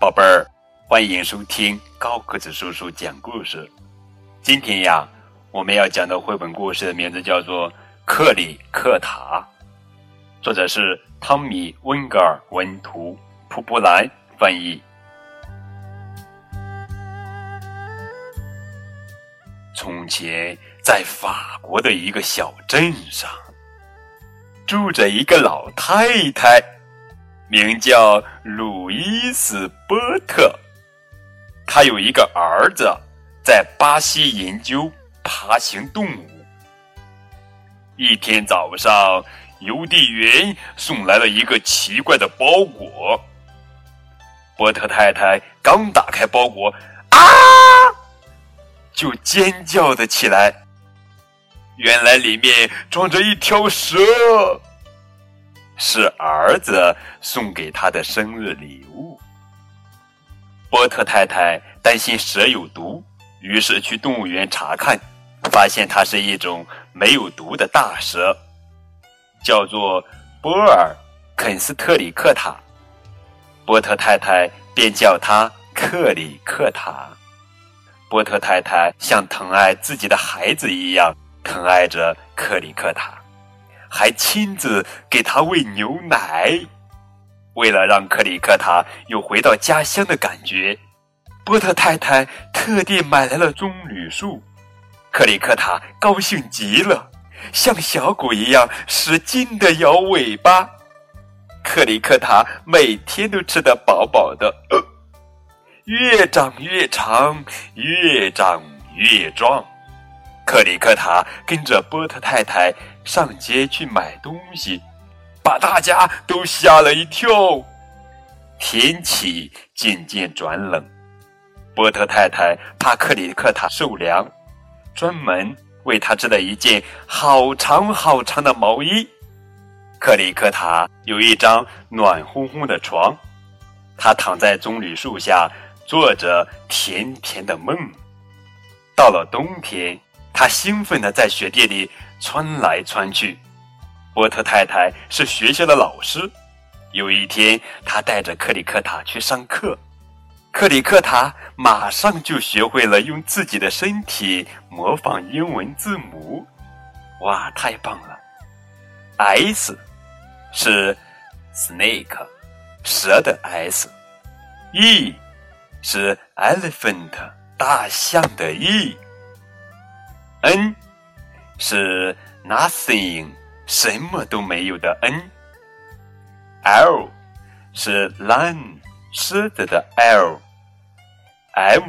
宝贝儿，欢迎收听高个子叔叔讲故事。今天呀，我们要讲的绘本故事的名字叫做《克里克塔》，作者是汤米·温格尔文图，普布兰翻译。从前，在法国的一个小镇上，住着一个老太太，名叫路易斯·波特。她有一个儿子。在巴西研究爬行动物。一天早上，邮递员送来了一个奇怪的包裹。波特太太刚打开包裹，啊，就尖叫的起来。原来里面装着一条蛇，是儿子送给他的生日礼物。波特太太担心蛇有毒。于是去动物园查看，发现它是一种没有毒的大蛇，叫做波尔肯斯特里克塔。波特太太便叫它克里克塔。波特太太像疼爱自己的孩子一样疼爱着克里克塔，还亲自给他喂牛奶。为了让克里克塔有回到家乡的感觉。波特太太特地买来了棕榈树，克里克塔高兴极了，像小狗一样使劲的摇尾巴。克里克塔每天都吃得饱饱的，越长越长，越长越壮。克里克塔跟着波特太太上街去买东西，把大家都吓了一跳。天气渐渐转冷。波特太太怕克里克塔受凉，专门为他织了一件好长好长的毛衣。克里克塔有一张暖烘烘的床，他躺在棕榈树下，做着甜甜的梦。到了冬天，他兴奋地在雪地里穿来穿去。波特太太是学校的老师，有一天，他带着克里克塔去上课。克里克塔马上就学会了用自己的身体模仿英文字母，哇，太棒了！S 是 snake，蛇的 S；E 是 elephant，大象的 E N 是 nothing，什么都没有的 N；L 是 lion，狮子的 L。M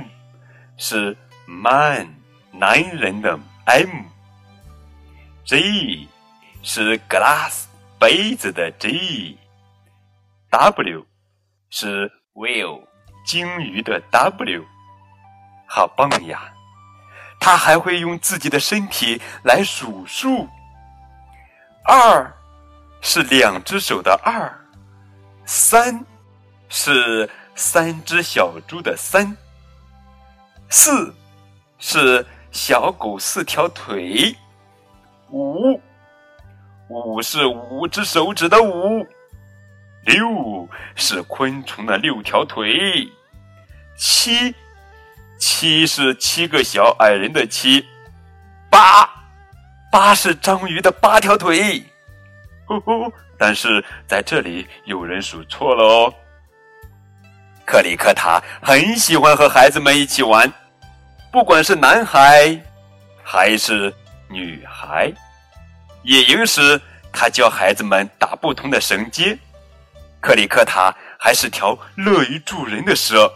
是 man 男人的 M，G 是 glass 杯子的 G，W 是 whale 鲸鱼的 W，好棒呀！他还会用自己的身体来数数。二是两只手的二，三是三只小猪的三。四是小狗四条腿，五。五是五只手指的五，六是昆虫的六条腿，七七是七个小矮人的七，八八是章鱼的八条腿，呼呼！但是在这里有人数错了哦。克里克塔很喜欢和孩子们一起玩，不管是男孩还是女孩。野营时，他教孩子们打不同的绳结。克里克塔还是条乐于助人的蛇。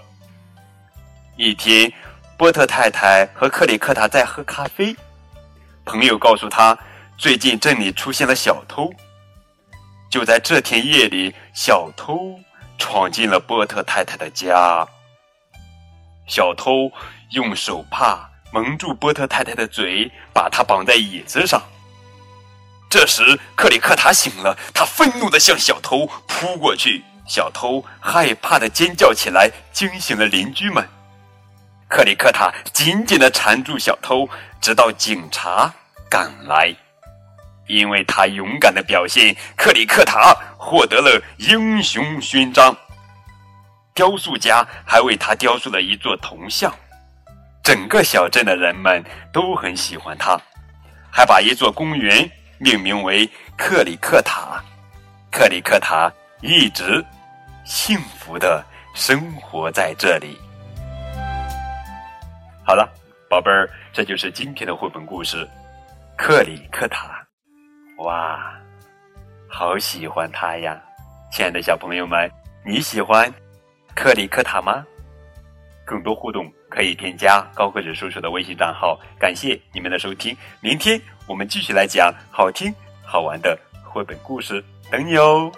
一天，波特太太和克里克塔在喝咖啡，朋友告诉他，最近镇里出现了小偷。就在这天夜里，小偷。闯进了波特太太的家，小偷用手帕蒙住波特太太的嘴，把她绑在椅子上。这时，克里克塔醒了，他愤怒地向小偷扑过去。小偷害怕地尖叫起来，惊醒了邻居们。克里克塔紧紧地缠住小偷，直到警察赶来。因为他勇敢的表现，克里克塔获得了英雄勋章。雕塑家还为他雕塑了一座铜像，整个小镇的人们都很喜欢他，还把一座公园命名为克里克塔。克里克塔一直幸福的生活在这里。好了，宝贝儿，这就是今天的绘本故事《克里克塔》。哇，好喜欢他呀！亲爱的小朋友们，你喜欢克里克塔吗？更多互动可以添加高个子叔叔的微信账号。感谢你们的收听，明天我们继续来讲好听好玩的绘本故事，等你哦。